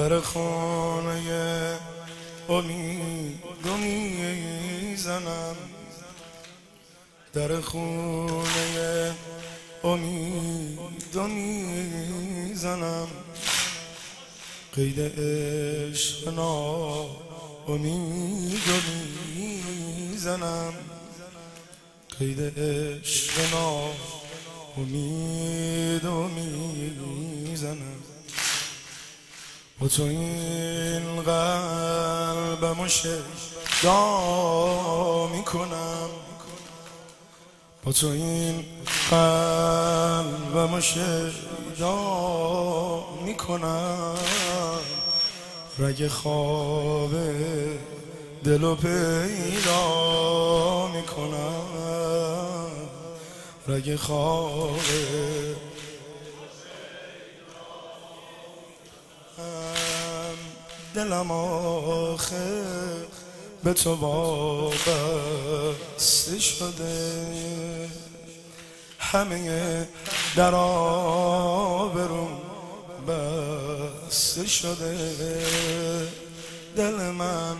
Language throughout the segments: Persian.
در خانه امید می‌زنم. در خونه امید می‌زنم. قید عشق امید می‌زنم. قید عشق امید می‌زنم. و تو این قلبمو شیدا می‌کنم. با تو این قلبمو شیدا می‌کنم. رگ خواب دلو پیدا می‌کنم. رگ خواب دلم آخه به تو وابسته شده. همه در آبرون بسته شده. دل من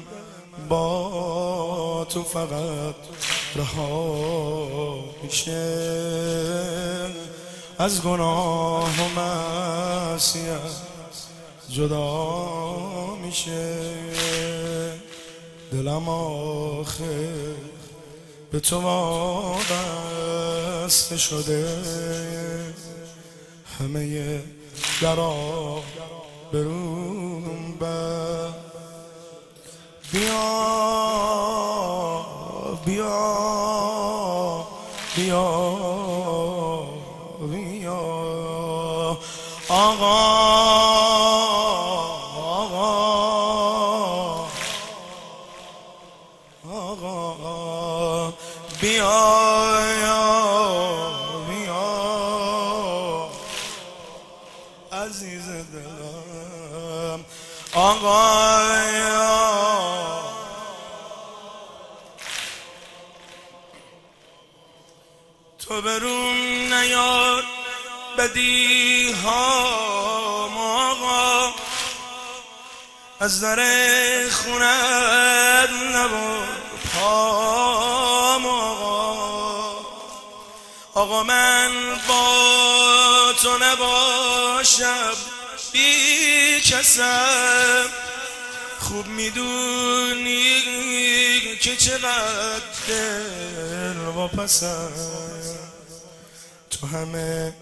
با تو فقط رها میشه. از گناه و معصیت جدا میشه. دلم آخه به تو وابسته شده. همه درا برون بیا بیا بیا بیا. نیار بدی ها آقا. از در خونت نبود پام آقا. من با تو نباشم بی کسم. خوب می‌دونی که چقدر دل و پسم تو همه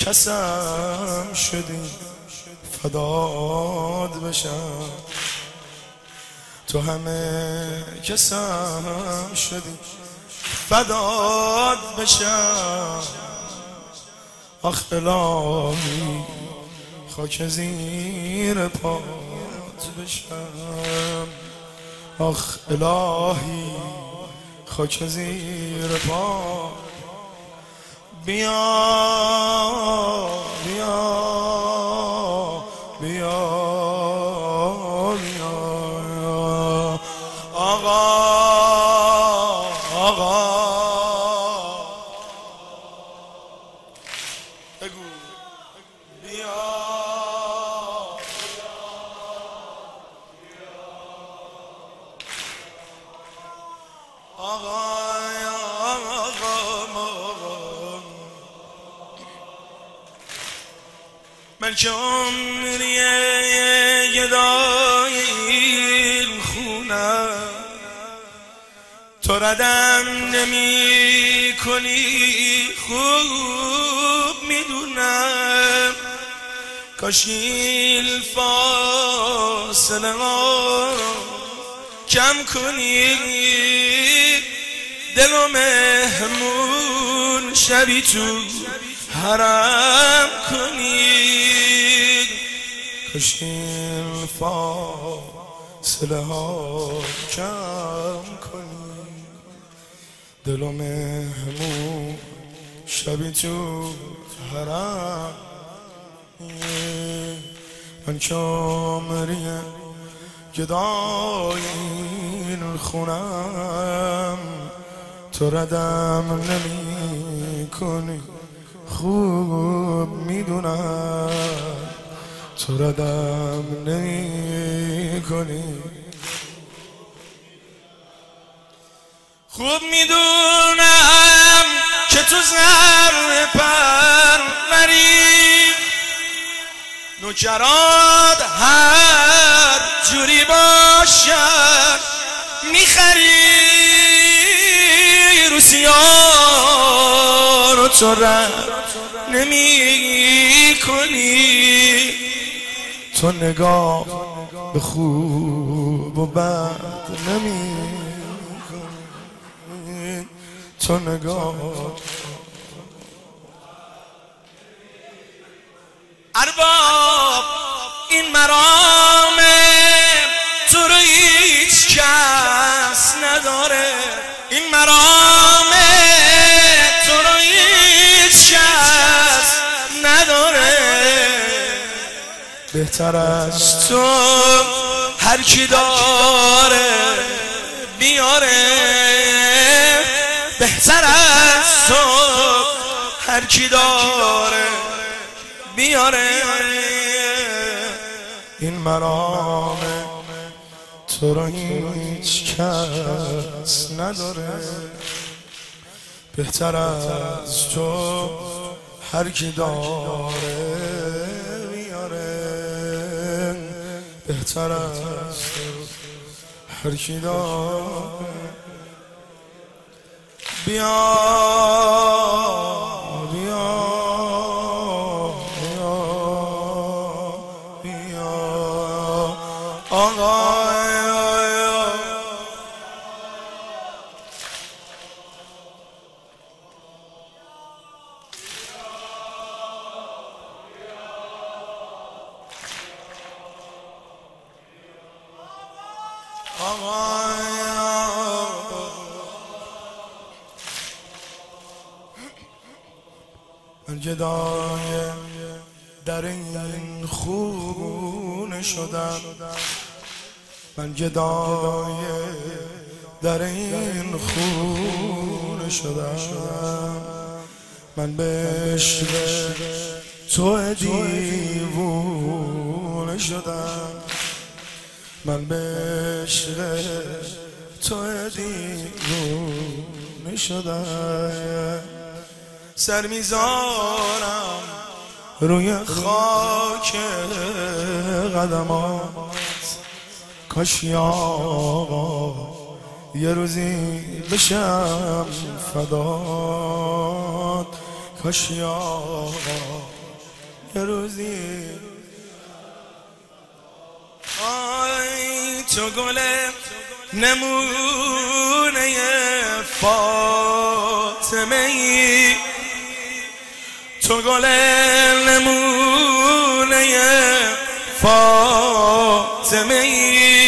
کسم شدی. فداد بشم. تو همه کسم شدی. فداد بشم. آخ الهی خاک زیر پات بشم. آخ الهی خاک زیر پا بیا بیا بیا بیا آقا من عمری گدای این خونم تو ردم نمی کنی خوب می‌دونم. کاشیل فاصله کم کنی. دل و مهمون شبی تو حرم کنی. کشیم فاصله ها کم کنی. دل و مهمون شبی تو حرم. من که عمریه گدای خونم تو ردم نمی کنی. خوب می‌دونم. تو ردم نمی کنی. خوب می‌دونم که تو زر پروری نوکرات هر جوری باشد می‌خری. روسیار تو رد نمی کنی. تو نگاه به خوب و بد نمی تو نگاه ارباب این مرامه بهتر از تو. هر کی داره بیاره بهتر از تو. هر کی داره بیاره این مرام تو رو هیچ کس نداره. بهتر از تو. هر کی داره بهتر از تو هر کی داره بیا من گدای در این خونه شدم. من گدای در این خونه شدم. من به عشق تو دیوونه شدم. من به عشق تو دیوونه شدم. سر می‌ذارم روی خاک قدمات. کاش آقا یه روزی بشم فدات. کاش آقا یه روزی تو گل نمونه فاطمه ای. تو گل نمونه فاطمه ای.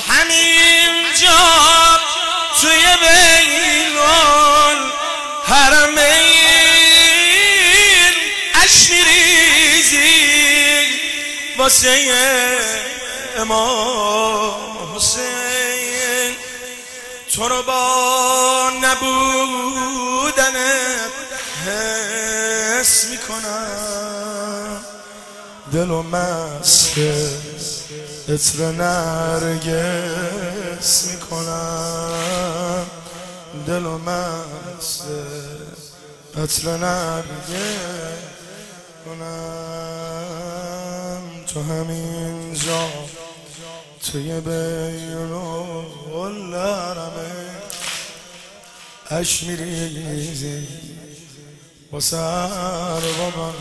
تو همین جا توی بیرون حرمین اش میریزی واسه امام حسین. تو رو با نبودنت حس می‌کنم. دل و عطر نرگس می‌کنم. دل و مست عطر نرگس کنم تو همین جا توی بین الارمه اش میریزی با سر با من.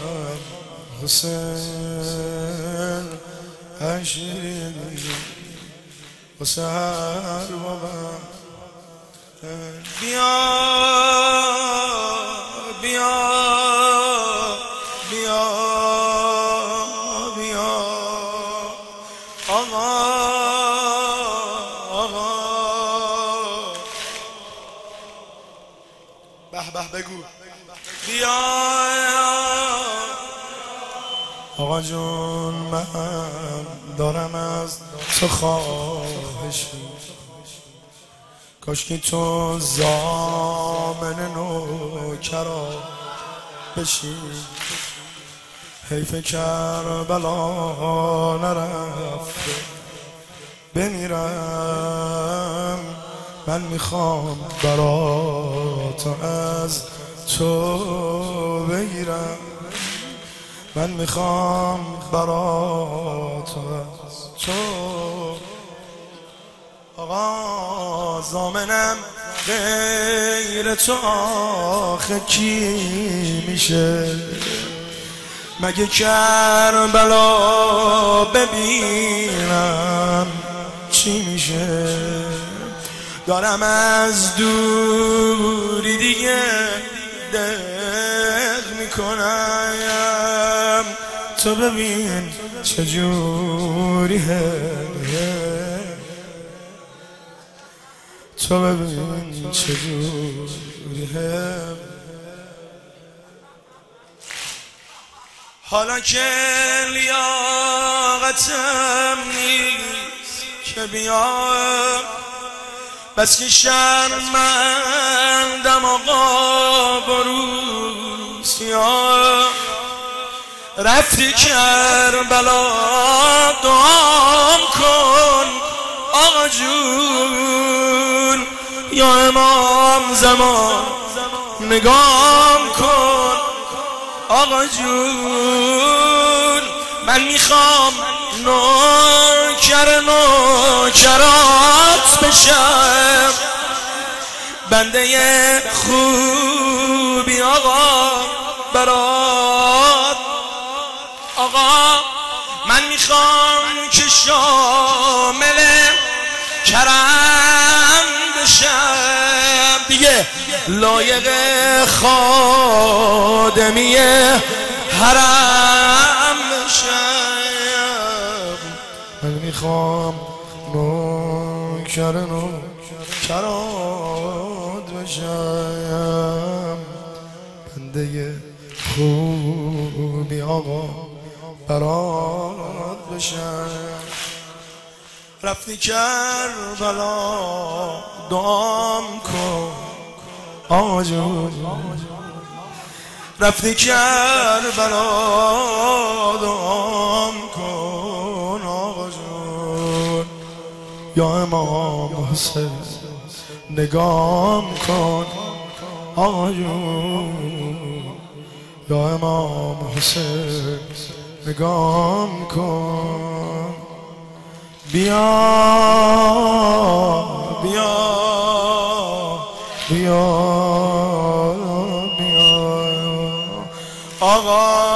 حسین. سر با من بیا بیا بیا بیا آقا آقا به به بگو بیا آقا جون من دارم از تو خواهشی کاش که تو زامن نوکرا بشی. حیف بلا نرفته. بمیرم من می‌خوام برات از تو بگیرم. من می‌خوام برات تو آقا زامنم غیر تو آخه کی میشه؟ مگه کربلا ببینم چی میشه؟ دارم از دوری دیگه دق می‌کنم. تو ببین چجوری تو ببین چجوری حالا که لیاقتم نیست که بیام بس که شرمندم آقا بروسیا رفتی کربلا دعام کن آقا جون. یا امام زمان نگام کن آقا جون. من می‌خوام نوکر نوکرات بشم. بنده خوبی آقا برات می‌خوام که شامل کرم بشم. دیگه لایق خادمی حرم بشم. من می‌خوام نوکر نوکرات بشم. بنده خوبی آقا. برات بشم. رفتی کربلا دام کن. آقا جون رفتی کربلا دام کن. آقا جون یا امام حسین نگام کن. آقا جون یا امام حسین. نگام کن. بیا بیا بیا بیا. آقا